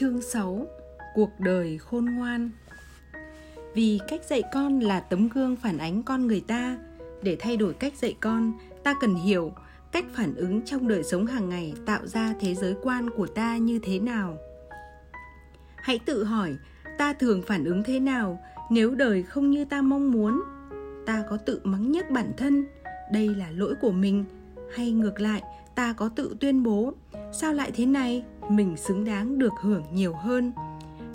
Chương 6 Cuộc đời khôn ngoan Vì cách dạy con là tấm gương phản ánh con người ta Để thay đổi cách dạy con, ta cần hiểu cách phản ứng trong đời sống hàng ngày tạo ra thế giới quan của ta như thế nào. Hãy tự hỏi, ta thường phản ứng thế nào nếu đời không như ta mong muốn? Ta có tự mắng nhất bản thân, đây là lỗi của mình, hay ngược lại, ta có tự tuyên bố, sao lại thế này, mình xứng đáng được hưởng nhiều hơn.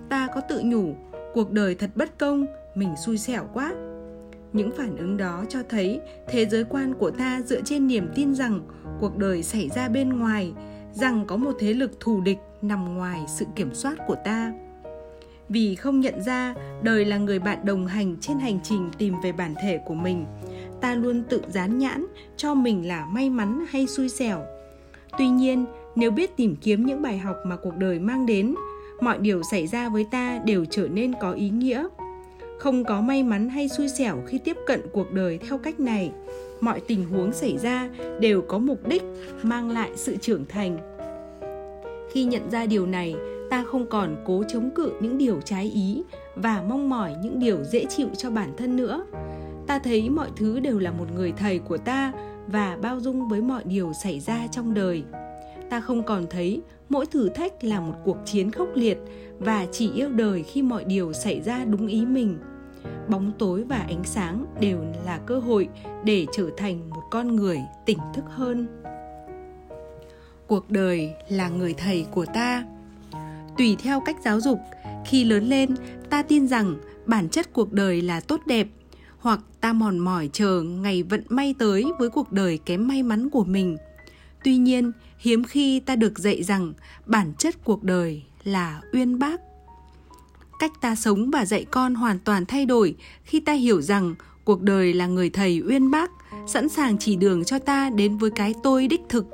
Ta có tự nhủ, cuộc đời thật bất công, mình xui xẻo quá. Những phản ứng đó cho thấy thế giới quan của ta dựa trên niềm tin rằng cuộc đời xảy ra bên ngoài, rằng có một thế lực thù địch nằm ngoài sự kiểm soát của ta. Vì không nhận ra đời là người bạn đồng hành trên hành trình tìm về bản thể của mình, ta luôn tự dán nhãn cho mình là may mắn hay xui xẻo. Tuy nhiên nếu biết tìm kiếm những bài học mà cuộc đời mang đến, mọi điều xảy ra với ta đều trở nên có ý nghĩa. Không có may mắn hay xui xẻo khi tiếp cận cuộc đời theo cách này, mọi tình huống xảy ra đều có mục đích mang lại sự trưởng thành. Khi nhận ra điều này, ta không còn cố chống cự những điều trái ý và mong mỏi những điều dễ chịu cho bản thân nữa. Ta thấy mọi thứ đều là một người thầy của ta và bao dung với mọi điều xảy ra trong đời ta không còn thấy, mỗi thử thách là một cuộc chiến khốc liệt và chỉ yêu đời khi mọi điều xảy ra đúng ý mình. Bóng tối và ánh sáng đều là cơ hội để trở thành một con người tỉnh thức hơn. Cuộc đời là người thầy của ta. Tùy theo cách giáo dục, khi lớn lên, ta tin rằng bản chất cuộc đời là tốt đẹp, hoặc ta mòn mỏi chờ ngày vận may tới với cuộc đời kém may mắn của mình. Tuy nhiên hiếm khi ta được dạy rằng bản chất cuộc đời là uyên bác. Cách ta sống và dạy con hoàn toàn thay đổi khi ta hiểu rằng cuộc đời là người thầy uyên bác, sẵn sàng chỉ đường cho ta đến với cái tôi đích thực.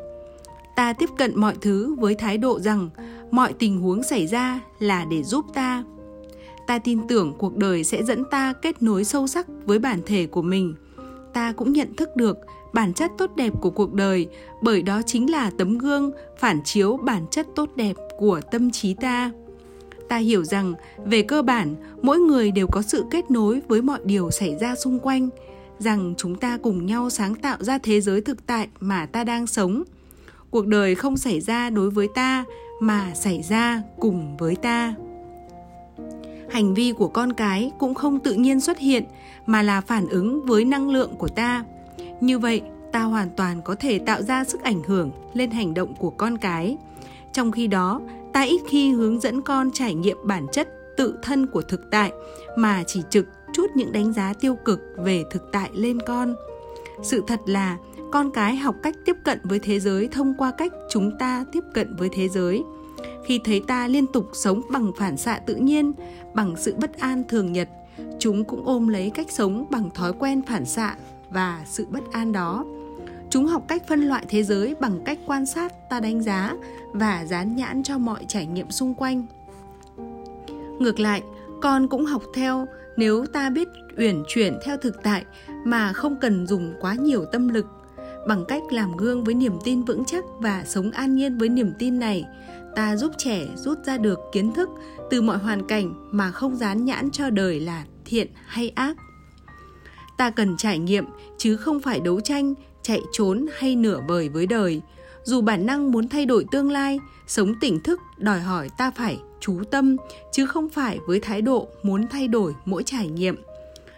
Ta tiếp cận mọi thứ với thái độ rằng mọi tình huống xảy ra là để giúp ta. Ta tin tưởng cuộc đời sẽ dẫn ta kết nối sâu sắc với bản thể của mình. Ta cũng nhận thức được bản chất tốt đẹp của cuộc đời, bởi đó chính là tấm gương phản chiếu bản chất tốt đẹp của tâm trí ta. Ta hiểu rằng, về cơ bản, mỗi người đều có sự kết nối với mọi điều xảy ra xung quanh, rằng chúng ta cùng nhau sáng tạo ra thế giới thực tại mà ta đang sống. Cuộc đời không xảy ra đối với ta, mà xảy ra cùng với ta. Hành vi của con cái cũng không tự nhiên xuất hiện, mà là phản ứng với năng lượng của ta như vậy, ta hoàn toàn có thể tạo ra sức ảnh hưởng lên hành động của con cái. Trong khi đó, ta ít khi hướng dẫn con trải nghiệm bản chất tự thân của thực tại mà chỉ trực chút những đánh giá tiêu cực về thực tại lên con. Sự thật là, con cái học cách tiếp cận với thế giới thông qua cách chúng ta tiếp cận với thế giới. Khi thấy ta liên tục sống bằng phản xạ tự nhiên, bằng sự bất an thường nhật, chúng cũng ôm lấy cách sống bằng thói quen phản xạ và sự bất an đó. Chúng học cách phân loại thế giới bằng cách quan sát, ta đánh giá và dán nhãn cho mọi trải nghiệm xung quanh. Ngược lại, con cũng học theo, nếu ta biết uyển chuyển theo thực tại mà không cần dùng quá nhiều tâm lực, bằng cách làm gương với niềm tin vững chắc và sống an nhiên với niềm tin này, ta giúp trẻ rút ra được kiến thức từ mọi hoàn cảnh mà không dán nhãn cho đời là thiện hay ác ta cần trải nghiệm, chứ không phải đấu tranh, chạy trốn hay nửa vời với đời. Dù bản năng muốn thay đổi tương lai, sống tỉnh thức, đòi hỏi ta phải chú tâm, chứ không phải với thái độ muốn thay đổi mỗi trải nghiệm.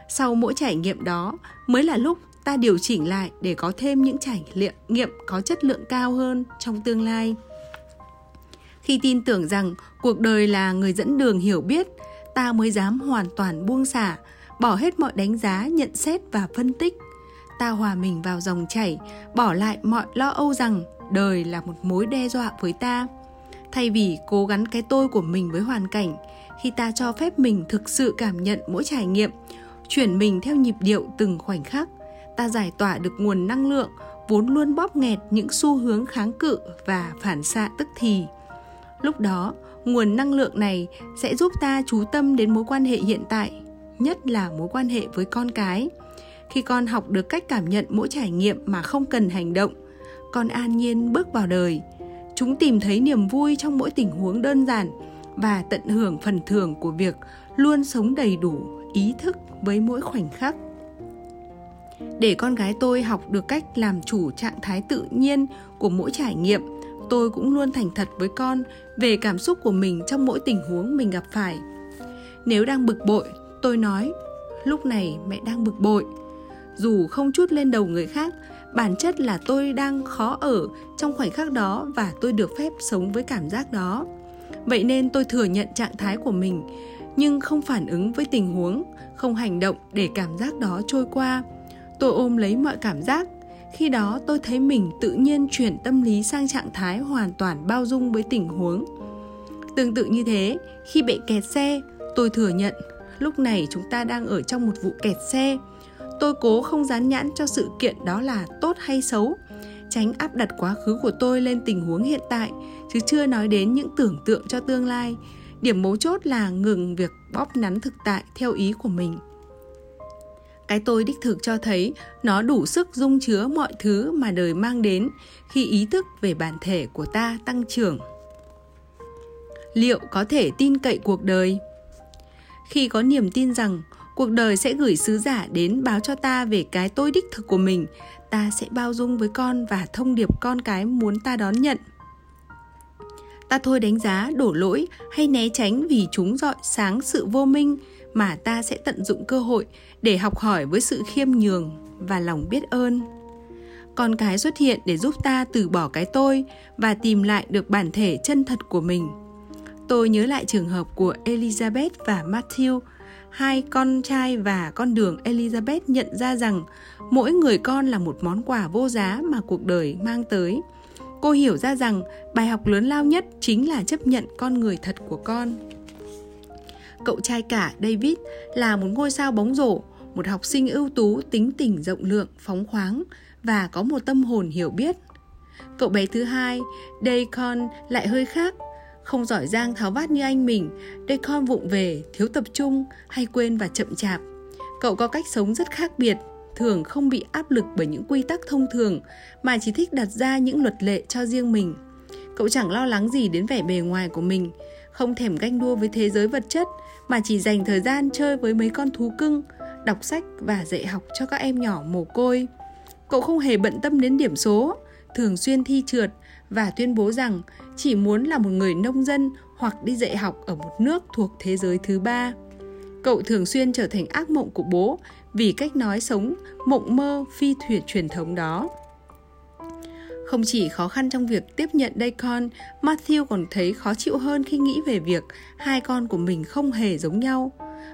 Sau mỗi trải nghiệm đó, mới là lúc ta điều chỉnh lại để có thêm những trải nghiệm có chất lượng cao hơn trong tương lai. Khi tin tưởng rằng cuộc đời là người dẫn đường hiểu biết, ta mới dám hoàn toàn buông xả bỏ hết mọi đánh giá, nhận xét và phân tích. Ta hòa mình vào dòng chảy, bỏ lại mọi lo âu rằng đời là một mối đe dọa với ta. Thay vì cố gắng cái tôi của mình với hoàn cảnh, khi ta cho phép mình thực sự cảm nhận mỗi trải nghiệm, chuyển mình theo nhịp điệu từng khoảnh khắc, ta giải tỏa được nguồn năng lượng, vốn luôn bóp nghẹt những xu hướng kháng cự và phản xạ tức thì. Lúc đó, nguồn năng lượng này sẽ giúp ta chú tâm đến mối quan hệ hiện tại nhất là mối quan hệ với con cái. Khi con học được cách cảm nhận mỗi trải nghiệm mà không cần hành động, con an nhiên bước vào đời. Chúng tìm thấy niềm vui trong mỗi tình huống đơn giản và tận hưởng phần thưởng của việc luôn sống đầy đủ ý thức với mỗi khoảnh khắc. Để con gái tôi học được cách làm chủ trạng thái tự nhiên của mỗi trải nghiệm, tôi cũng luôn thành thật với con về cảm xúc của mình trong mỗi tình huống mình gặp phải. Nếu đang bực bội tôi nói, lúc này mẹ đang bực bội. Dù không chút lên đầu người khác, bản chất là tôi đang khó ở trong khoảnh khắc đó và tôi được phép sống với cảm giác đó. Vậy nên tôi thừa nhận trạng thái của mình, nhưng không phản ứng với tình huống, không hành động để cảm giác đó trôi qua. Tôi ôm lấy mọi cảm giác. Khi đó tôi thấy mình tự nhiên chuyển tâm lý sang trạng thái hoàn toàn bao dung với tình huống. Tương tự như thế, khi bị kẹt xe, tôi thừa nhận lúc này chúng ta đang ở trong một vụ kẹt xe. Tôi cố không dán nhãn cho sự kiện đó là tốt hay xấu. Tránh áp đặt quá khứ của tôi lên tình huống hiện tại, chứ chưa nói đến những tưởng tượng cho tương lai. Điểm mấu chốt là ngừng việc bóp nắn thực tại theo ý của mình. Cái tôi đích thực cho thấy nó đủ sức dung chứa mọi thứ mà đời mang đến khi ý thức về bản thể của ta tăng trưởng. Liệu có thể tin cậy cuộc đời? Khi có niềm tin rằng cuộc đời sẽ gửi sứ giả đến báo cho ta về cái tôi đích thực của mình, ta sẽ bao dung với con và thông điệp con cái muốn ta đón nhận. Ta thôi đánh giá đổ lỗi hay né tránh vì chúng dọi sáng sự vô minh mà ta sẽ tận dụng cơ hội để học hỏi với sự khiêm nhường và lòng biết ơn. Con cái xuất hiện để giúp ta từ bỏ cái tôi và tìm lại được bản thể chân thật của mình tôi nhớ lại trường hợp của elizabeth và matthew. Hai con trai và con đường elizabeth nhận ra rằng mỗi người con là một món quà vô giá mà cuộc đời mang tới. Cô hiểu ra rằng bài học lớn lao nhất chính là chấp nhận con người thật của con. Cậu trai cả david là một ngôi sao bóng rổ một học sinh ưu tú tính tình rộng lượng phóng khoáng và có một tâm hồn hiểu biết. Cậu bé thứ hai Daycon, lại hơi khác không giỏi giang tháo vát như anh mình Dacon vụng về, thiếu tập trung, hay quên và chậm chạp. Cậu có cách sống rất khác biệt, thường không bị áp lực bởi những quy tắc thông thường, mà chỉ thích đặt ra những luật lệ cho riêng mình. Cậu chẳng lo lắng gì đến vẻ bề ngoài của mình, không thèm ganh đua với thế giới vật chất, mà chỉ dành thời gian chơi với mấy con thú cưng, đọc sách và dạy học cho các em nhỏ mồ côi. Cậu không hề bận tâm đến điểm số, thường xuyên thi trượt và tuyên bố rằng chỉ muốn là một người nông dân hoặc đi dạy học ở một nước thuộc thế giới thứ ba cậu thường xuyên trở thành ác mộng của bố vì cách nói sống mộng mơ phi thuyền truyền thống đó không chỉ khó khăn trong việc tiếp nhận Dacon, Matthew còn thấy khó chịu hơn khi nghĩ về việc hai con của mình không hề giống nhau.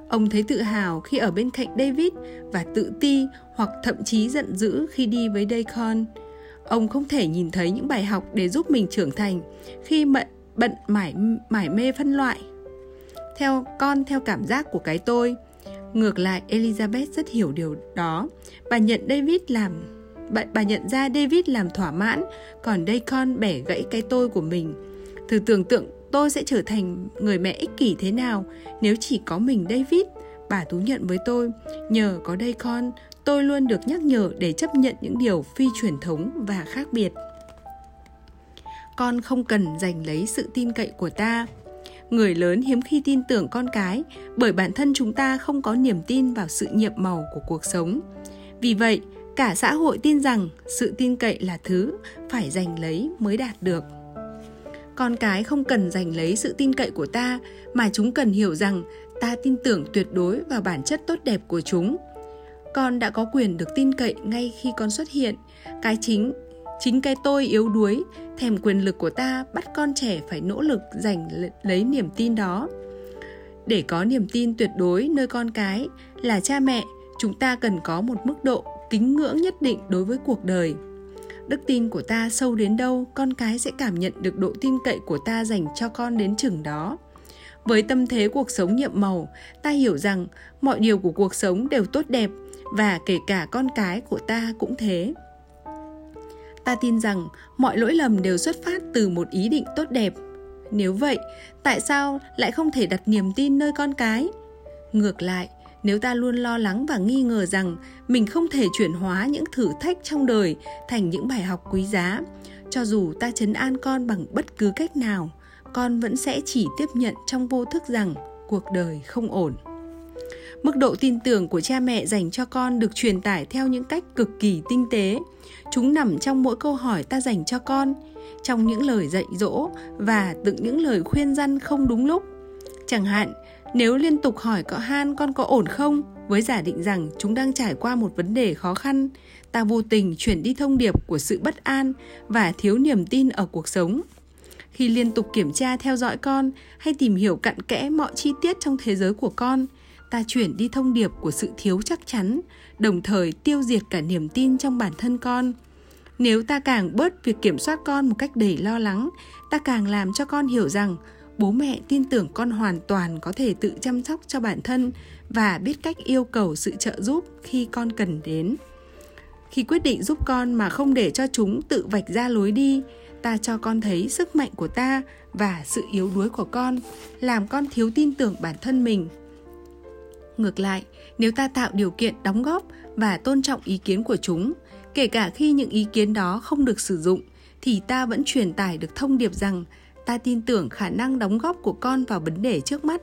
Ông thấy tự hào khi ở bên cạnh David và tự ti hoặc thậm chí giận dữ khi đi với Dacon. Ông không thể nhìn thấy những bài học để giúp mình trưởng thành khi bận bận mải mải mê phân loại. Theo con theo cảm giác của cái tôi. Ngược lại, Elizabeth rất hiểu điều đó. Bà nhận David làm bà, bà nhận ra David làm thỏa mãn, còn Dacon bẻ gãy cái tôi của mình. Thử tưởng tượng tôi sẽ trở thành người mẹ ích kỷ thế nào nếu chỉ có mình David. Bà thú nhận với tôi, nhờ có Dacon, tôi luôn được nhắc nhở để chấp nhận những điều phi truyền thống và khác biệt. Con không cần giành lấy sự tin cậy của ta. Người lớn hiếm khi tin tưởng con cái bởi bản thân chúng ta không có niềm tin vào sự nhiệm màu của cuộc sống. Vì vậy, cả xã hội tin rằng sự tin cậy là thứ phải giành lấy mới đạt được con cái không cần giành lấy sự tin cậy của ta mà chúng cần hiểu rằng ta tin tưởng tuyệt đối vào bản chất tốt đẹp của chúng con đã có quyền được tin cậy ngay khi con xuất hiện. Cái chính chính cái tôi yếu đuối, thèm quyền lực của ta bắt con trẻ phải nỗ lực giành lấy niềm tin đó. Để có niềm tin tuyệt đối nơi con cái là cha mẹ, chúng ta cần có một mức độ kính ngưỡng nhất định đối với cuộc đời. Đức tin của ta sâu đến đâu, con cái sẽ cảm nhận được độ tin cậy của ta dành cho con đến chừng đó. Với tâm thế cuộc sống nhiệm màu, ta hiểu rằng mọi điều của cuộc sống đều tốt đẹp và kể cả con cái của ta cũng thế. Ta tin rằng mọi lỗi lầm đều xuất phát từ một ý định tốt đẹp. Nếu vậy, tại sao lại không thể đặt niềm tin nơi con cái? Ngược lại, nếu ta luôn lo lắng và nghi ngờ rằng mình không thể chuyển hóa những thử thách trong đời thành những bài học quý giá, cho dù ta chấn an con bằng bất cứ cách nào, con vẫn sẽ chỉ tiếp nhận trong vô thức rằng cuộc đời không ổn mức độ tin tưởng của cha mẹ dành cho con được truyền tải theo những cách cực kỳ tinh tế. Chúng nằm trong mỗi câu hỏi ta dành cho con, trong những lời dạy dỗ và từng những lời khuyên răn không đúng lúc. Chẳng hạn, nếu liên tục hỏi cọ han con có ổn không, với giả định rằng chúng đang trải qua một vấn đề khó khăn, ta vô tình chuyển đi thông điệp của sự bất an và thiếu niềm tin ở cuộc sống. Khi liên tục kiểm tra theo dõi con hay tìm hiểu cặn kẽ mọi chi tiết trong thế giới của con ta chuyển đi thông điệp của sự thiếu chắc chắn, đồng thời tiêu diệt cả niềm tin trong bản thân con. Nếu ta càng bớt việc kiểm soát con một cách đầy lo lắng, ta càng làm cho con hiểu rằng bố mẹ tin tưởng con hoàn toàn có thể tự chăm sóc cho bản thân và biết cách yêu cầu sự trợ giúp khi con cần đến. Khi quyết định giúp con mà không để cho chúng tự vạch ra lối đi, ta cho con thấy sức mạnh của ta và sự yếu đuối của con, làm con thiếu tin tưởng bản thân mình ngược lại, nếu ta tạo điều kiện đóng góp và tôn trọng ý kiến của chúng, kể cả khi những ý kiến đó không được sử dụng, thì ta vẫn truyền tải được thông điệp rằng ta tin tưởng khả năng đóng góp của con vào vấn đề trước mắt.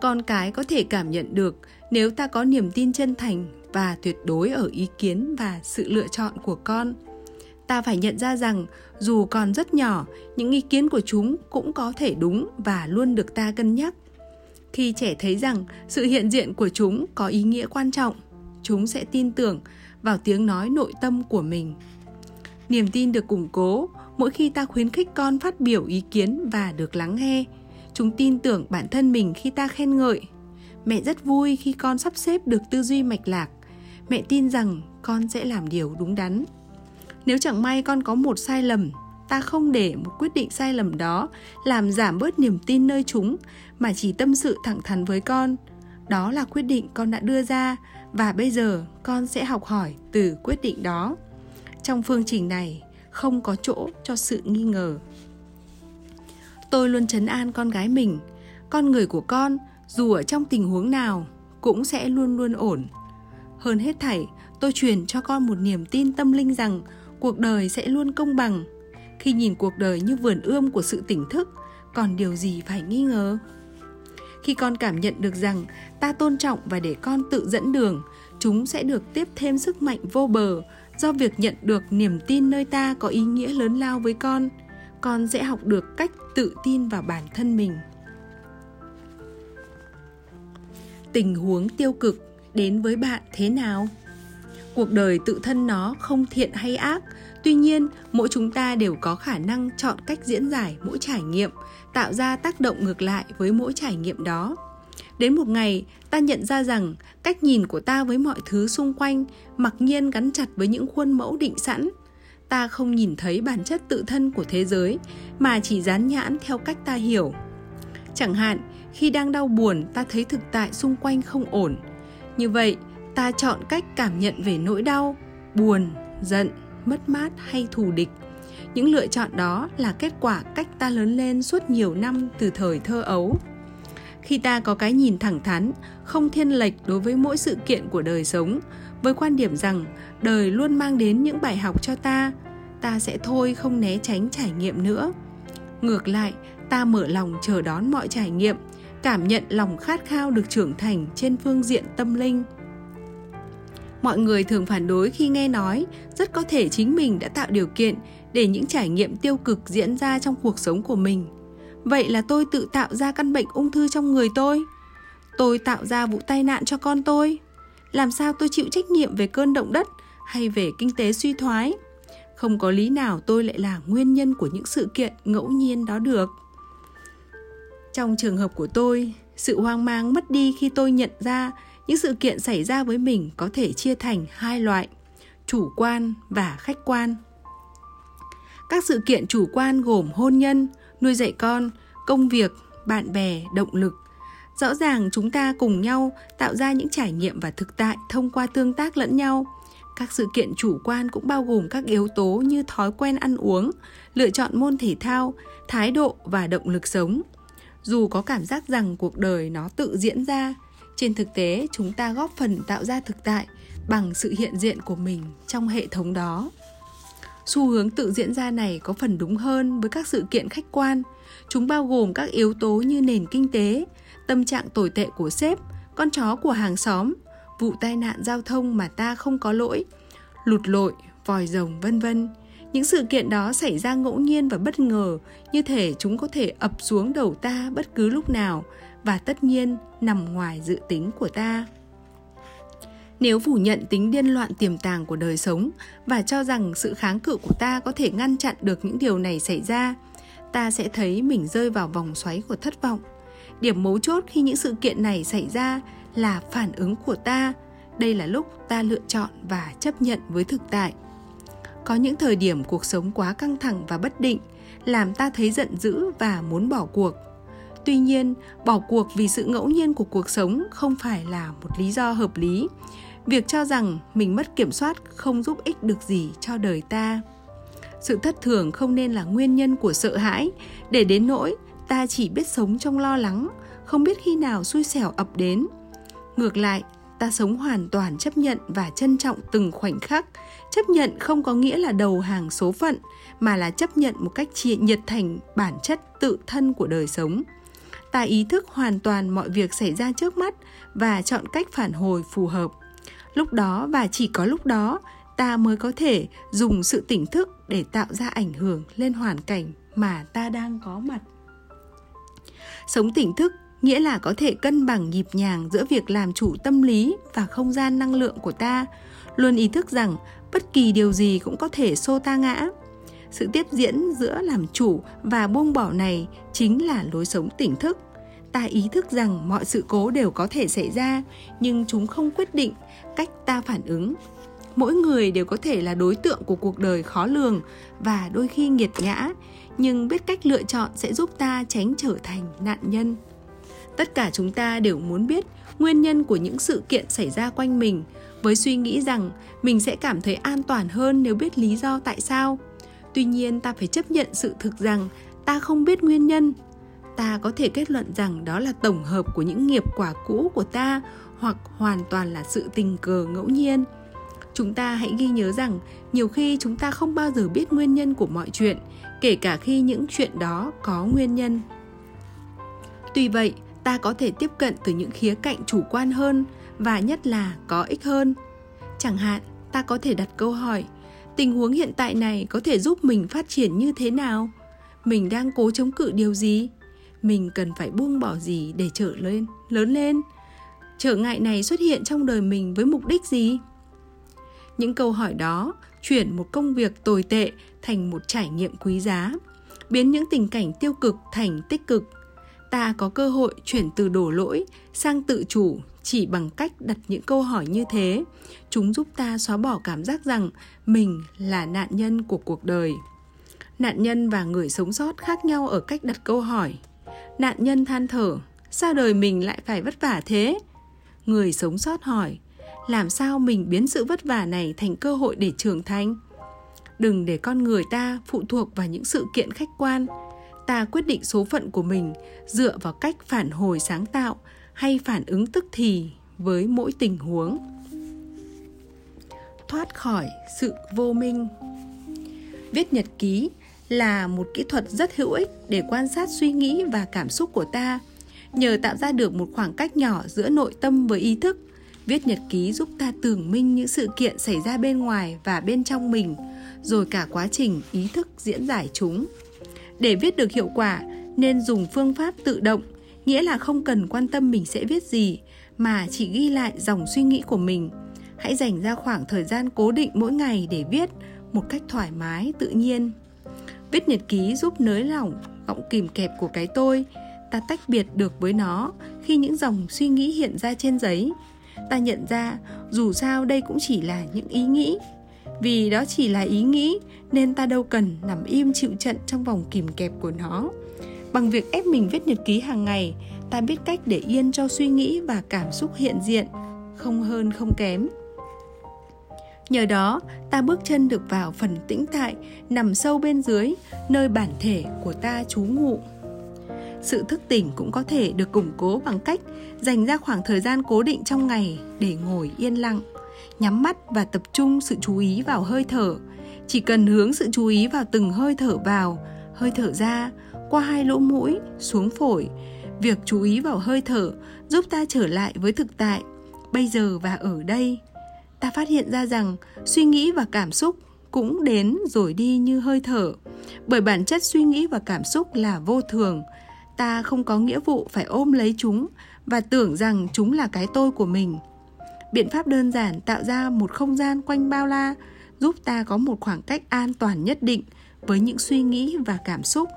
Con cái có thể cảm nhận được nếu ta có niềm tin chân thành và tuyệt đối ở ý kiến và sự lựa chọn của con. Ta phải nhận ra rằng dù còn rất nhỏ, những ý kiến của chúng cũng có thể đúng và luôn được ta cân nhắc khi trẻ thấy rằng sự hiện diện của chúng có ý nghĩa quan trọng, chúng sẽ tin tưởng vào tiếng nói nội tâm của mình. Niềm tin được củng cố mỗi khi ta khuyến khích con phát biểu ý kiến và được lắng nghe. Chúng tin tưởng bản thân mình khi ta khen ngợi. Mẹ rất vui khi con sắp xếp được tư duy mạch lạc. Mẹ tin rằng con sẽ làm điều đúng đắn. Nếu chẳng may con có một sai lầm ta không để một quyết định sai lầm đó làm giảm bớt niềm tin nơi chúng, mà chỉ tâm sự thẳng thắn với con. Đó là quyết định con đã đưa ra, và bây giờ con sẽ học hỏi từ quyết định đó. Trong phương trình này, không có chỗ cho sự nghi ngờ. Tôi luôn chấn an con gái mình. Con người của con, dù ở trong tình huống nào, cũng sẽ luôn luôn ổn. Hơn hết thảy, tôi truyền cho con một niềm tin tâm linh rằng cuộc đời sẽ luôn công bằng khi nhìn cuộc đời như vườn ươm của sự tỉnh thức, còn điều gì phải nghi ngờ? Khi con cảm nhận được rằng ta tôn trọng và để con tự dẫn đường, chúng sẽ được tiếp thêm sức mạnh vô bờ do việc nhận được niềm tin nơi ta có ý nghĩa lớn lao với con con sẽ học được cách tự tin vào bản thân mình. Tình huống tiêu cực đến với bạn thế nào? Cuộc đời tự thân nó không thiện hay ác tuy nhiên, mỗi chúng ta đều có khả năng chọn cách diễn giải mỗi trải nghiệm, tạo ra tác động ngược lại với mỗi trải nghiệm đó. Đến một ngày, ta nhận ra rằng cách nhìn của ta với mọi thứ xung quanh mặc nhiên gắn chặt với những khuôn mẫu định sẵn. Ta không nhìn thấy bản chất tự thân của thế giới, mà chỉ dán nhãn theo cách ta hiểu. Chẳng hạn, khi đang đau buồn, ta thấy thực tại xung quanh không ổn. Như vậy, ta chọn cách cảm nhận về nỗi đau, buồn, giận mất mát hay thù địch. Những lựa chọn đó là kết quả cách ta lớn lên suốt nhiều năm từ thời thơ ấu. Khi ta có cái nhìn thẳng thắn, không thiên lệch đối với mỗi sự kiện của đời sống, với quan điểm rằng đời luôn mang đến những bài học cho ta ta sẽ thôi không né tránh trải nghiệm nữa. Ngược lại, ta mở lòng chờ đón mọi trải nghiệm, cảm nhận lòng khát khao được trưởng thành trên phương diện tâm linh mọi người thường phản đối khi nghe nói rất có thể chính mình đã tạo điều kiện để những trải nghiệm tiêu cực diễn ra trong cuộc sống của mình. Vậy là tôi tự tạo ra căn bệnh ung thư trong người tôi? Tôi tạo ra vụ tai nạn cho con tôi? Làm sao tôi chịu trách nhiệm về cơn động đất hay về kinh tế suy thoái? Không có lý nào tôi lại là nguyên nhân của những sự kiện ngẫu nhiên đó được. Trong trường hợp của tôi, sự hoang mang mất đi khi tôi nhận ra những sự kiện xảy ra với mình có thể chia thành hai loại, chủ quan và khách quan. Các sự kiện chủ quan gồm hôn nhân, nuôi dạy con, công việc, bạn bè, động lực. Rõ ràng chúng ta cùng nhau tạo ra những trải nghiệm và thực tại thông qua tương tác lẫn nhau. Các sự kiện chủ quan cũng bao gồm các yếu tố như thói quen ăn uống, lựa chọn môn thể thao, thái độ và động lực sống. Dù có cảm giác rằng cuộc đời nó tự diễn ra trên thực tế, chúng ta góp phần tạo ra thực tại bằng sự hiện diện của mình trong hệ thống đó. Xu hướng tự diễn ra này có phần đúng hơn với các sự kiện khách quan. Chúng bao gồm các yếu tố như nền kinh tế, tâm trạng tồi tệ của sếp, con chó của hàng xóm, vụ tai nạn giao thông mà ta không có lỗi, lụt lội, vòi rồng, vân vân. Những sự kiện đó xảy ra ngẫu nhiên và bất ngờ, như thể chúng có thể ập xuống đầu ta bất cứ lúc nào và tất nhiên nằm ngoài dự tính của ta. Nếu phủ nhận tính điên loạn tiềm tàng của đời sống và cho rằng sự kháng cự của ta có thể ngăn chặn được những điều này xảy ra, ta sẽ thấy mình rơi vào vòng xoáy của thất vọng. Điểm mấu chốt khi những sự kiện này xảy ra là phản ứng của ta. Đây là lúc ta lựa chọn và chấp nhận với thực tại. Có những thời điểm cuộc sống quá căng thẳng và bất định, làm ta thấy giận dữ và muốn bỏ cuộc tuy nhiên, bỏ cuộc vì sự ngẫu nhiên của cuộc sống không phải là một lý do hợp lý. Việc cho rằng mình mất kiểm soát không giúp ích được gì cho đời ta. Sự thất thường không nên là nguyên nhân của sợ hãi. Để đến nỗi, ta chỉ biết sống trong lo lắng, không biết khi nào xui xẻo ập đến. Ngược lại, ta sống hoàn toàn chấp nhận và trân trọng từng khoảnh khắc. Chấp nhận không có nghĩa là đầu hàng số phận, mà là chấp nhận một cách nhiệt thành bản chất tự thân của đời sống ta ý thức hoàn toàn mọi việc xảy ra trước mắt và chọn cách phản hồi phù hợp. Lúc đó và chỉ có lúc đó, ta mới có thể dùng sự tỉnh thức để tạo ra ảnh hưởng lên hoàn cảnh mà ta đang có mặt. Sống tỉnh thức nghĩa là có thể cân bằng nhịp nhàng giữa việc làm chủ tâm lý và không gian năng lượng của ta, luôn ý thức rằng bất kỳ điều gì cũng có thể xô ta ngã sự tiếp diễn giữa làm chủ và buông bỏ này chính là lối sống tỉnh thức. Ta ý thức rằng mọi sự cố đều có thể xảy ra, nhưng chúng không quyết định cách ta phản ứng. Mỗi người đều có thể là đối tượng của cuộc đời khó lường và đôi khi nghiệt ngã, nhưng biết cách lựa chọn sẽ giúp ta tránh trở thành nạn nhân. Tất cả chúng ta đều muốn biết nguyên nhân của những sự kiện xảy ra quanh mình, với suy nghĩ rằng mình sẽ cảm thấy an toàn hơn nếu biết lý do tại sao tuy nhiên ta phải chấp nhận sự thực rằng ta không biết nguyên nhân. Ta có thể kết luận rằng đó là tổng hợp của những nghiệp quả cũ của ta hoặc hoàn toàn là sự tình cờ ngẫu nhiên. Chúng ta hãy ghi nhớ rằng nhiều khi chúng ta không bao giờ biết nguyên nhân của mọi chuyện, kể cả khi những chuyện đó có nguyên nhân. Tuy vậy, ta có thể tiếp cận từ những khía cạnh chủ quan hơn và nhất là có ích hơn. Chẳng hạn, ta có thể đặt câu hỏi tình huống hiện tại này có thể giúp mình phát triển như thế nào? Mình đang cố chống cự điều gì? Mình cần phải buông bỏ gì để trở lên, lớn lên? Trở ngại này xuất hiện trong đời mình với mục đích gì? Những câu hỏi đó chuyển một công việc tồi tệ thành một trải nghiệm quý giá, biến những tình cảnh tiêu cực thành tích cực. Ta có cơ hội chuyển từ đổ lỗi sang tự chủ chỉ bằng cách đặt những câu hỏi như thế. Chúng giúp ta xóa bỏ cảm giác rằng mình là nạn nhân của cuộc đời. Nạn nhân và người sống sót khác nhau ở cách đặt câu hỏi. Nạn nhân than thở, sao đời mình lại phải vất vả thế? Người sống sót hỏi, làm sao mình biến sự vất vả này thành cơ hội để trưởng thành? Đừng để con người ta phụ thuộc vào những sự kiện khách quan. Ta quyết định số phận của mình dựa vào cách phản hồi sáng tạo hay phản ứng tức thì với mỗi tình huống. Thoát khỏi sự vô minh. Viết nhật ký là một kỹ thuật rất hữu ích để quan sát suy nghĩ và cảm xúc của ta, nhờ tạo ra được một khoảng cách nhỏ giữa nội tâm với ý thức. Viết nhật ký giúp ta tưởng minh những sự kiện xảy ra bên ngoài và bên trong mình, rồi cả quá trình ý thức diễn giải chúng. Để viết được hiệu quả, nên dùng phương pháp tự động nghĩa là không cần quan tâm mình sẽ viết gì, mà chỉ ghi lại dòng suy nghĩ của mình. Hãy dành ra khoảng thời gian cố định mỗi ngày để viết một cách thoải mái, tự nhiên. Viết nhật ký giúp nới lỏng gọng kìm kẹp của cái tôi. Ta tách biệt được với nó khi những dòng suy nghĩ hiện ra trên giấy. Ta nhận ra dù sao đây cũng chỉ là những ý nghĩ. Vì đó chỉ là ý nghĩ, nên ta đâu cần nằm im chịu trận trong vòng kìm kẹp của nó bằng việc ép mình viết nhật ký hàng ngày. Ta biết cách để yên cho suy nghĩ và cảm xúc hiện diện, không hơn không kém. Nhờ đó, ta bước chân được vào phần tĩnh tại, nằm sâu bên dưới, nơi bản thể của ta trú ngụ. Sự thức tỉnh cũng có thể được củng cố bằng cách dành ra khoảng thời gian cố định trong ngày để ngồi yên lặng, nhắm mắt và tập trung sự chú ý vào hơi thở. Chỉ cần hướng sự chú ý vào từng hơi thở vào, hơi thở ra qua hai lỗ mũi, xuống phổi. Việc chú ý vào hơi thở giúp ta trở lại với thực tại, bây giờ và ở đây. Ta phát hiện ra rằng suy nghĩ và cảm xúc cũng đến rồi đi như hơi thở, bởi bản chất suy nghĩ và cảm xúc là vô thường. Ta không có nghĩa vụ phải ôm lấy chúng và tưởng rằng chúng là cái tôi của mình. Biện pháp đơn giản tạo ra một không gian quanh bao la, giúp ta có một khoảng cách an toàn nhất định với những suy nghĩ và cảm xúc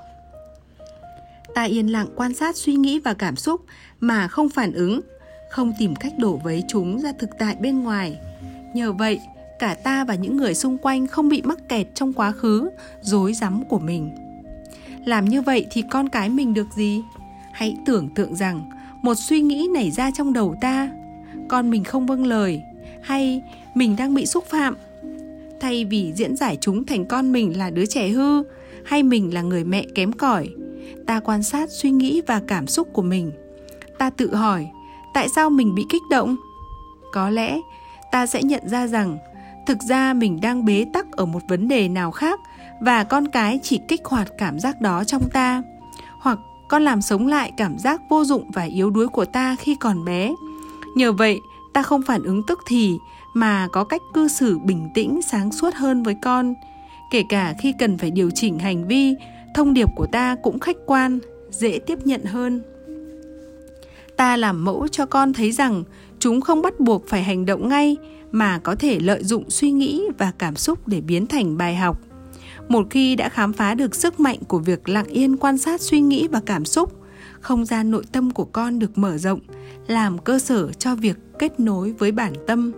ta yên lặng quan sát suy nghĩ và cảm xúc mà không phản ứng, không tìm cách đổ vấy chúng ra thực tại bên ngoài. Nhờ vậy, cả ta và những người xung quanh không bị mắc kẹt trong quá khứ, rối rắm của mình. Làm như vậy thì con cái mình được gì? Hãy tưởng tượng rằng một suy nghĩ nảy ra trong đầu ta, con mình không vâng lời hay mình đang bị xúc phạm. Thay vì diễn giải chúng thành con mình là đứa trẻ hư hay mình là người mẹ kém cỏi ta quan sát suy nghĩ và cảm xúc của mình. Ta tự hỏi, tại sao mình bị kích động? Có lẽ, ta sẽ nhận ra rằng, thực ra mình đang bế tắc ở một vấn đề nào khác và con cái chỉ kích hoạt cảm giác đó trong ta. Hoặc con làm sống lại cảm giác vô dụng và yếu đuối của ta khi còn bé. Nhờ vậy, ta không phản ứng tức thì, mà có cách cư xử bình tĩnh, sáng suốt hơn với con. Kể cả khi cần phải điều chỉnh hành vi thông điệp của ta cũng khách quan, dễ tiếp nhận hơn. Ta làm mẫu cho con thấy rằng chúng không bắt buộc phải hành động ngay mà có thể lợi dụng suy nghĩ và cảm xúc để biến thành bài học. Một khi đã khám phá được sức mạnh của việc lặng yên quan sát suy nghĩ và cảm xúc, không gian nội tâm của con được mở rộng, làm cơ sở cho việc kết nối với bản tâm.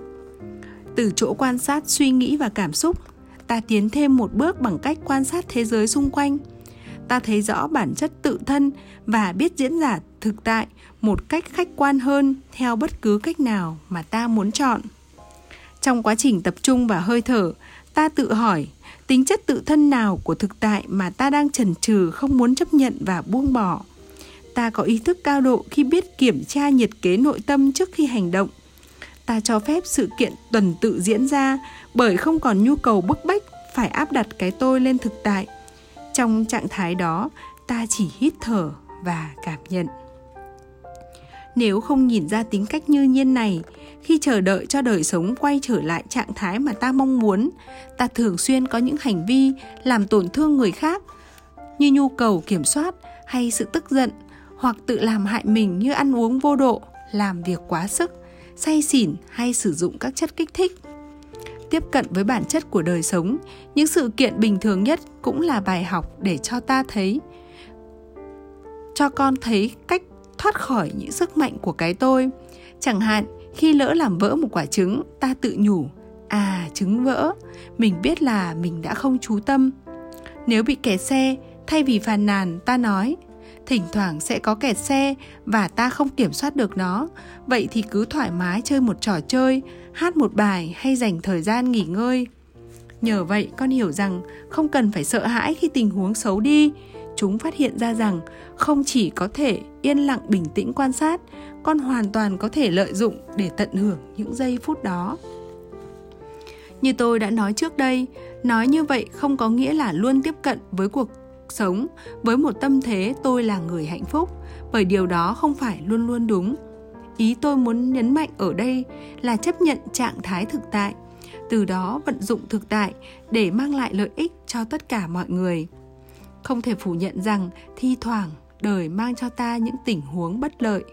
Từ chỗ quan sát suy nghĩ và cảm xúc, ta tiến thêm một bước bằng cách quan sát thế giới xung quanh ta thấy rõ bản chất tự thân và biết diễn giả thực tại một cách khách quan hơn theo bất cứ cách nào mà ta muốn chọn. Trong quá trình tập trung và hơi thở, ta tự hỏi tính chất tự thân nào của thực tại mà ta đang chần chừ không muốn chấp nhận và buông bỏ. Ta có ý thức cao độ khi biết kiểm tra nhiệt kế nội tâm trước khi hành động. Ta cho phép sự kiện tuần tự diễn ra bởi không còn nhu cầu bức bách phải áp đặt cái tôi lên thực tại trong trạng thái đó, ta chỉ hít thở và cảm nhận. Nếu không nhìn ra tính cách như nhiên này, khi chờ đợi cho đời sống quay trở lại trạng thái mà ta mong muốn, ta thường xuyên có những hành vi làm tổn thương người khác, như nhu cầu kiểm soát hay sự tức giận, hoặc tự làm hại mình như ăn uống vô độ, làm việc quá sức, say xỉn hay sử dụng các chất kích thích tiếp cận với bản chất của đời sống. Những sự kiện bình thường nhất cũng là bài học để cho ta thấy, cho con thấy cách thoát khỏi những sức mạnh của cái tôi. Chẳng hạn, khi lỡ làm vỡ một quả trứng, ta tự nhủ à trứng vỡ, mình biết là mình đã không chú tâm. Nếu bị kẹt xe, thay vì phàn nàn, ta nói thỉnh thoảng sẽ có kẹt xe và ta không kiểm soát được nó. Vậy thì cứ thoải mái chơi một trò chơi, hát một bài hay dành thời gian nghỉ ngơi. Nhờ vậy, con hiểu rằng không cần phải sợ hãi khi tình huống xấu đi. Chúng phát hiện ra rằng không chỉ có thể yên lặng bình tĩnh quan sát, con hoàn toàn có thể lợi dụng để tận hưởng những giây phút đó. Như tôi đã nói trước đây, nói như vậy không có nghĩa là luôn tiếp cận với cuộc sống. Với một tâm thế, tôi là người hạnh phúc, bởi điều đó không phải luôn luôn đúng. Ý tôi muốn nhấn mạnh ở đây là chấp nhận trạng thái thực tại, từ đó vận dụng thực tại để mang lại lợi ích cho tất cả mọi người. Không thể phủ nhận rằng thi thoảng đời mang cho ta những tình huống bất lợi.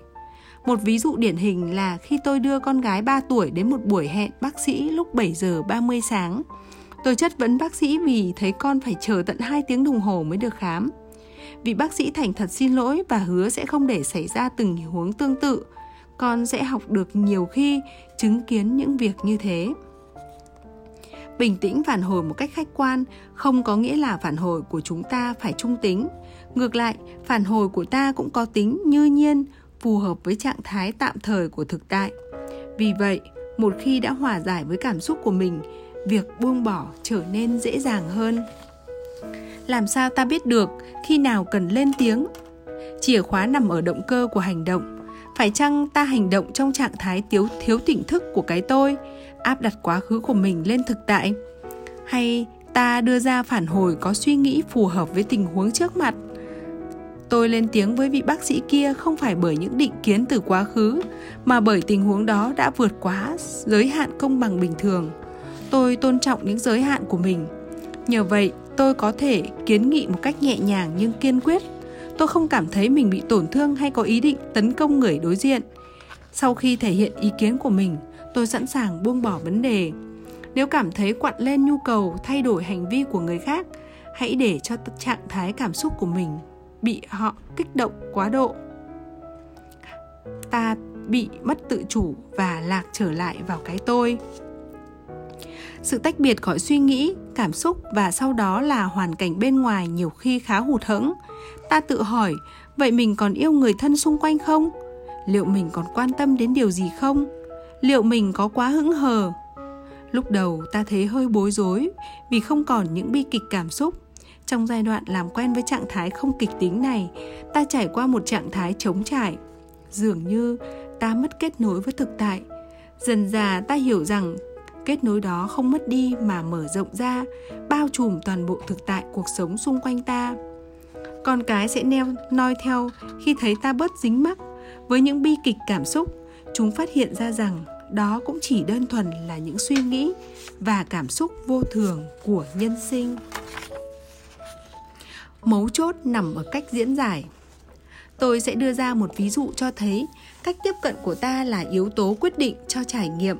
Một ví dụ điển hình là khi tôi đưa con gái 3 tuổi đến một buổi hẹn bác sĩ lúc 7 giờ 30 sáng. Tôi chất vấn bác sĩ vì thấy con phải chờ tận 2 tiếng đồng hồ mới được khám. Vị bác sĩ thành thật xin lỗi và hứa sẽ không để xảy ra từng huống tương tự. Con sẽ học được nhiều khi chứng kiến những việc như thế. Bình tĩnh phản hồi một cách khách quan không có nghĩa là phản hồi của chúng ta phải trung tính. Ngược lại, phản hồi của ta cũng có tính như nhiên, phù hợp với trạng thái tạm thời của thực tại. Vì vậy, một khi đã hòa giải với cảm xúc của mình, việc buông bỏ trở nên dễ dàng hơn. Làm sao ta biết được khi nào cần lên tiếng? Chìa khóa nằm ở động cơ của hành động. Phải chăng ta hành động trong trạng thái thiếu thiếu tỉnh thức của cái tôi, áp đặt quá khứ của mình lên thực tại? Hay ta đưa ra phản hồi có suy nghĩ phù hợp với tình huống trước mặt tôi lên tiếng với vị bác sĩ kia không phải bởi những định kiến từ quá khứ mà bởi tình huống đó đã vượt quá giới hạn công bằng bình thường tôi tôn trọng những giới hạn của mình. Nhờ vậy, tôi có thể kiến nghị một cách nhẹ nhàng nhưng kiên quyết. Tôi không cảm thấy mình bị tổn thương hay có ý định tấn công người đối diện. Sau khi thể hiện ý kiến của mình, tôi sẵn sàng buông bỏ vấn đề. Nếu cảm thấy quặn lên nhu cầu thay đổi hành vi của người khác, hãy để cho trạng thái cảm xúc của mình bị họ kích động quá độ. Ta bị mất tự chủ và lạc trở lại vào cái tôi sự tách biệt khỏi suy nghĩ, cảm xúc và sau đó là hoàn cảnh bên ngoài nhiều khi khá hụt hẫng. Ta tự hỏi, vậy mình còn yêu người thân xung quanh không? Liệu mình còn quan tâm đến điều gì không? Liệu mình có quá hững hờ? Lúc đầu ta thấy hơi bối rối vì không còn những bi kịch cảm xúc. Trong giai đoạn làm quen với trạng thái không kịch tính này, ta trải qua một trạng thái trống trải. Dường như ta mất kết nối với thực tại. Dần già ta hiểu rằng kết nối đó không mất đi mà mở rộng ra, bao trùm toàn bộ thực tại cuộc sống xung quanh ta. Con cái sẽ neo, noi theo khi thấy ta bớt dính mắc với những bi kịch cảm xúc. Chúng phát hiện ra rằng đó cũng chỉ đơn thuần là những suy nghĩ và cảm xúc vô thường của nhân sinh. Mấu chốt nằm ở cách diễn giải. Tôi sẽ đưa ra một ví dụ cho thấy cách tiếp cận của ta là yếu tố quyết định cho trải nghiệm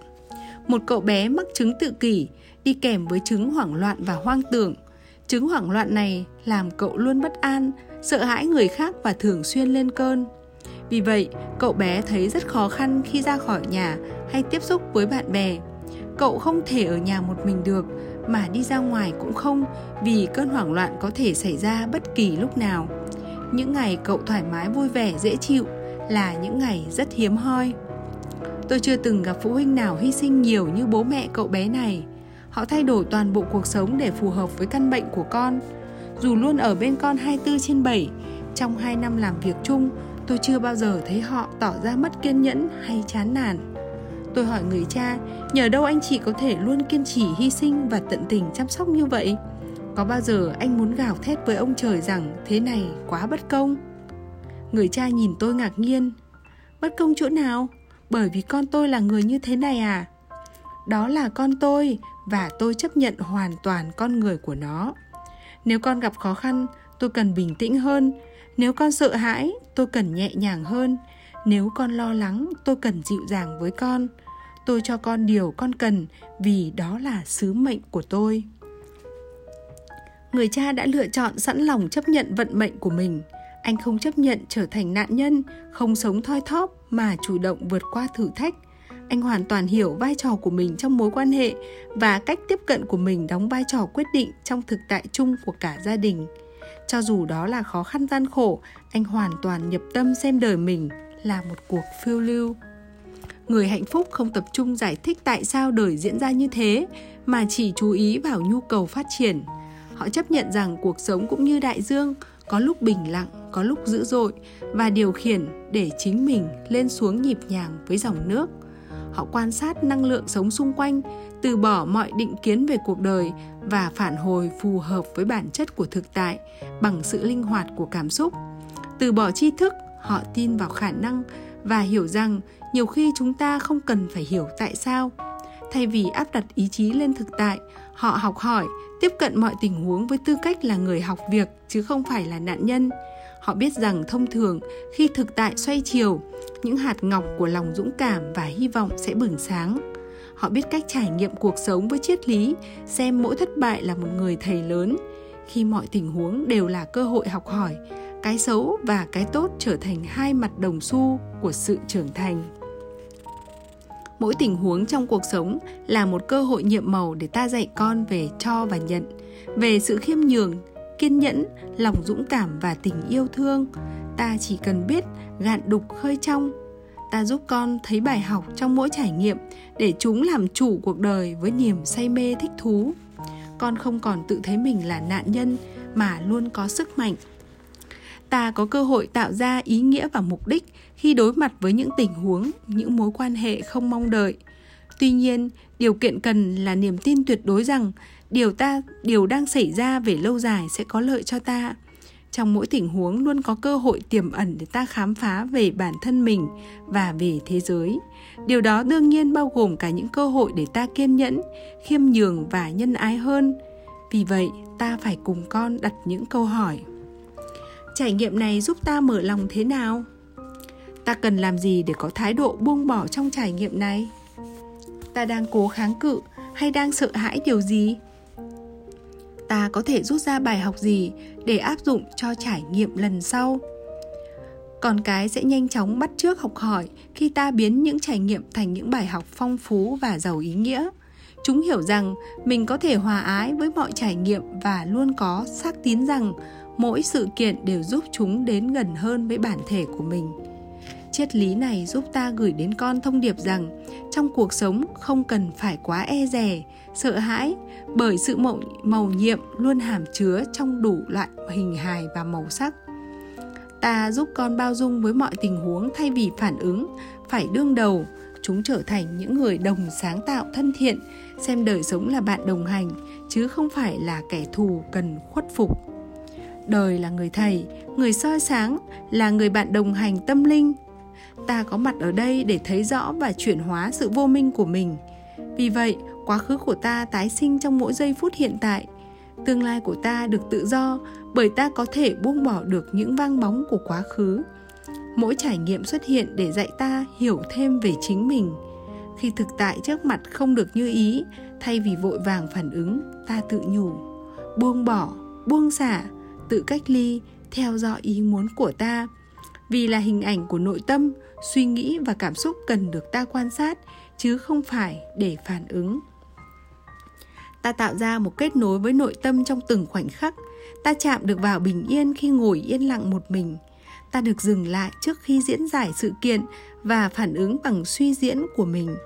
một cậu bé mắc chứng tự kỷ, đi kèm với chứng hoảng loạn và hoang tưởng. Chứng hoảng loạn này làm cậu luôn bất an, sợ hãi người khác và thường xuyên lên cơn. Vì vậy, cậu bé thấy rất khó khăn khi ra khỏi nhà hay tiếp xúc với bạn bè. Cậu không thể ở nhà một mình được, mà đi ra ngoài cũng không vì cơn hoảng loạn có thể xảy ra bất kỳ lúc nào. Những ngày cậu thoải mái vui vẻ, dễ chịu là những ngày rất hiếm hoi tôi chưa từng gặp phụ huynh nào hy sinh nhiều như bố mẹ cậu bé này. Họ thay đổi toàn bộ cuộc sống để phù hợp với căn bệnh của con. Dù luôn ở bên con 24 trên 7 trong 2 năm làm việc chung, tôi chưa bao giờ thấy họ tỏ ra mất kiên nhẫn hay chán nản. Tôi hỏi người cha, nhờ đâu anh chị có thể luôn kiên trì hy sinh và tận tình chăm sóc như vậy? Có bao giờ anh muốn gào thét với ông trời rằng thế này quá bất công? Người cha nhìn tôi ngạc nhiên, bất công chỗ nào? Bởi vì con tôi là người như thế này à? Đó là con tôi và tôi chấp nhận hoàn toàn con người của nó. Nếu con gặp khó khăn, tôi cần bình tĩnh hơn. Nếu con sợ hãi, tôi cần nhẹ nhàng hơn. Nếu con lo lắng, tôi cần dịu dàng với con. Tôi cho con điều con cần vì đó là sứ mệnh của tôi. Người cha đã lựa chọn sẵn lòng chấp nhận vận mệnh của mình anh không chấp nhận trở thành nạn nhân, không sống thoi thóp mà chủ động vượt qua thử thách. Anh hoàn toàn hiểu vai trò của mình trong mối quan hệ và cách tiếp cận của mình đóng vai trò quyết định trong thực tại chung của cả gia đình. Cho dù đó là khó khăn gian khổ, anh hoàn toàn nhập tâm xem đời mình là một cuộc phiêu lưu. Người hạnh phúc không tập trung giải thích tại sao đời diễn ra như thế, mà chỉ chú ý vào nhu cầu phát triển. Họ chấp nhận rằng cuộc sống cũng như đại dương có lúc bình lặng, có lúc dữ dội và điều khiển để chính mình lên xuống nhịp nhàng với dòng nước. Họ quan sát năng lượng sống xung quanh, từ bỏ mọi định kiến về cuộc đời và phản hồi phù hợp với bản chất của thực tại bằng sự linh hoạt của cảm xúc. Từ bỏ tri thức, họ tin vào khả năng và hiểu rằng nhiều khi chúng ta không cần phải hiểu tại sao. Thay vì áp đặt ý chí lên thực tại họ học hỏi, tiếp cận mọi tình huống với tư cách là người học việc, chứ không phải là nạn nhân. Họ biết rằng thông thường, khi thực tại xoay chiều, những hạt ngọc của lòng dũng cảm và hy vọng sẽ bừng sáng. Họ biết cách trải nghiệm cuộc sống với triết lý, xem mỗi thất bại là một người thầy lớn. Khi mọi tình huống đều là cơ hội học hỏi, cái xấu và cái tốt trở thành hai mặt đồng xu của sự trưởng thành mỗi tình huống trong cuộc sống là một cơ hội nhiệm màu để ta dạy con về cho và nhận, về sự khiêm nhường, kiên nhẫn, lòng dũng cảm và tình yêu thương. Ta chỉ cần biết gạn đục khơi trong. Ta giúp con thấy bài học trong mỗi trải nghiệm để chúng làm chủ cuộc đời với niềm say mê thích thú. Con không còn tự thấy mình là nạn nhân mà luôn có sức mạnh. Ta có cơ hội tạo ra ý nghĩa và mục đích khi đối mặt với những tình huống, những mối quan hệ không mong đợi. Tuy nhiên, điều kiện cần là niềm tin tuyệt đối rằng điều ta, điều đang xảy ra về lâu dài sẽ có lợi cho ta. Trong mỗi tình huống luôn có cơ hội tiềm ẩn để ta khám phá về bản thân mình và về thế giới. Điều đó đương nhiên bao gồm cả những cơ hội để ta kiên nhẫn, khiêm nhường và nhân ái hơn. Vì vậy, ta phải cùng con đặt những câu hỏi. Trải nghiệm này giúp ta mở lòng thế nào? Ta cần làm gì để có thái độ buông bỏ trong trải nghiệm này? Ta đang cố kháng cự hay đang sợ hãi điều gì? Ta có thể rút ra bài học gì để áp dụng cho trải nghiệm lần sau? Con cái sẽ nhanh chóng bắt chước học hỏi khi ta biến những trải nghiệm thành những bài học phong phú và giàu ý nghĩa. Chúng hiểu rằng mình có thể hòa ái với mọi trải nghiệm và luôn có xác tín rằng mỗi sự kiện đều giúp chúng đến gần hơn với bản thể của mình triết lý này giúp ta gửi đến con thông điệp rằng trong cuộc sống không cần phải quá e dè sợ hãi bởi sự mậu, màu nhiệm luôn hàm chứa trong đủ loại hình hài và màu sắc. Ta giúp con bao dung với mọi tình huống thay vì phản ứng phải đương đầu chúng trở thành những người đồng sáng tạo thân thiện xem đời sống là bạn đồng hành chứ không phải là kẻ thù cần khuất phục. Đời là người thầy người soi sáng là người bạn đồng hành tâm linh ta có mặt ở đây để thấy rõ và chuyển hóa sự vô minh của mình. Vì vậy, quá khứ của ta tái sinh trong mỗi giây phút hiện tại. Tương lai của ta được tự do bởi ta có thể buông bỏ được những vang bóng của quá khứ. Mỗi trải nghiệm xuất hiện để dạy ta hiểu thêm về chính mình. Khi thực tại trước mặt không được như ý, thay vì vội vàng phản ứng, ta tự nhủ, buông bỏ, buông xả, tự cách ly, theo dõi ý muốn của ta vì là hình ảnh của nội tâm, suy nghĩ và cảm xúc cần được ta quan sát, chứ không phải để phản ứng. Ta tạo ra một kết nối với nội tâm trong từng khoảnh khắc. Ta chạm được vào bình yên khi ngồi yên lặng một mình. Ta được dừng lại trước khi diễn giải sự kiện và phản ứng bằng suy diễn của mình.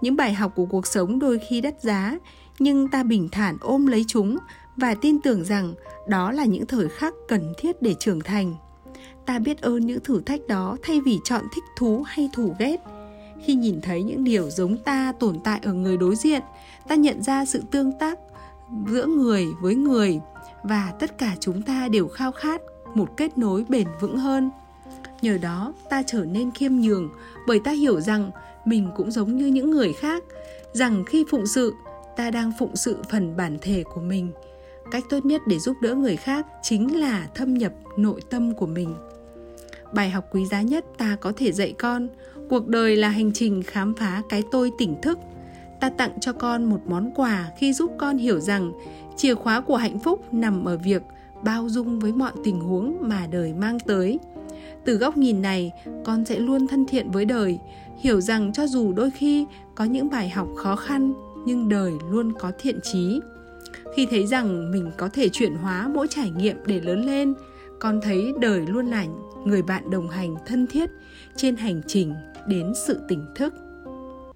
Những bài học của cuộc sống đôi khi đắt giá, nhưng ta bình thản ôm lấy chúng và tin tưởng rằng đó là những thời khắc cần thiết để trưởng thành ta biết ơn những thử thách đó thay vì chọn thích thú hay thù ghét. Khi nhìn thấy những điều giống ta tồn tại ở người đối diện, ta nhận ra sự tương tác giữa người với người và tất cả chúng ta đều khao khát một kết nối bền vững hơn. Nhờ đó, ta trở nên khiêm nhường bởi ta hiểu rằng mình cũng giống như những người khác, rằng khi phụng sự, ta đang phụng sự phần bản thể của mình. Cách tốt nhất để giúp đỡ người khác chính là thâm nhập nội tâm của mình bài học quý giá nhất ta có thể dạy con. Cuộc đời là hành trình khám phá cái tôi tỉnh thức. Ta tặng cho con một món quà khi giúp con hiểu rằng chìa khóa của hạnh phúc nằm ở việc bao dung với mọi tình huống mà đời mang tới. Từ góc nhìn này, con sẽ luôn thân thiện với đời, hiểu rằng cho dù đôi khi có những bài học khó khăn, nhưng đời luôn có thiện trí khi thấy rằng mình có thể chuyển hóa mỗi trải nghiệm để lớn lên, con thấy đời luôn là người bạn đồng hành thân thiết trên hành trình đến sự tỉnh thức.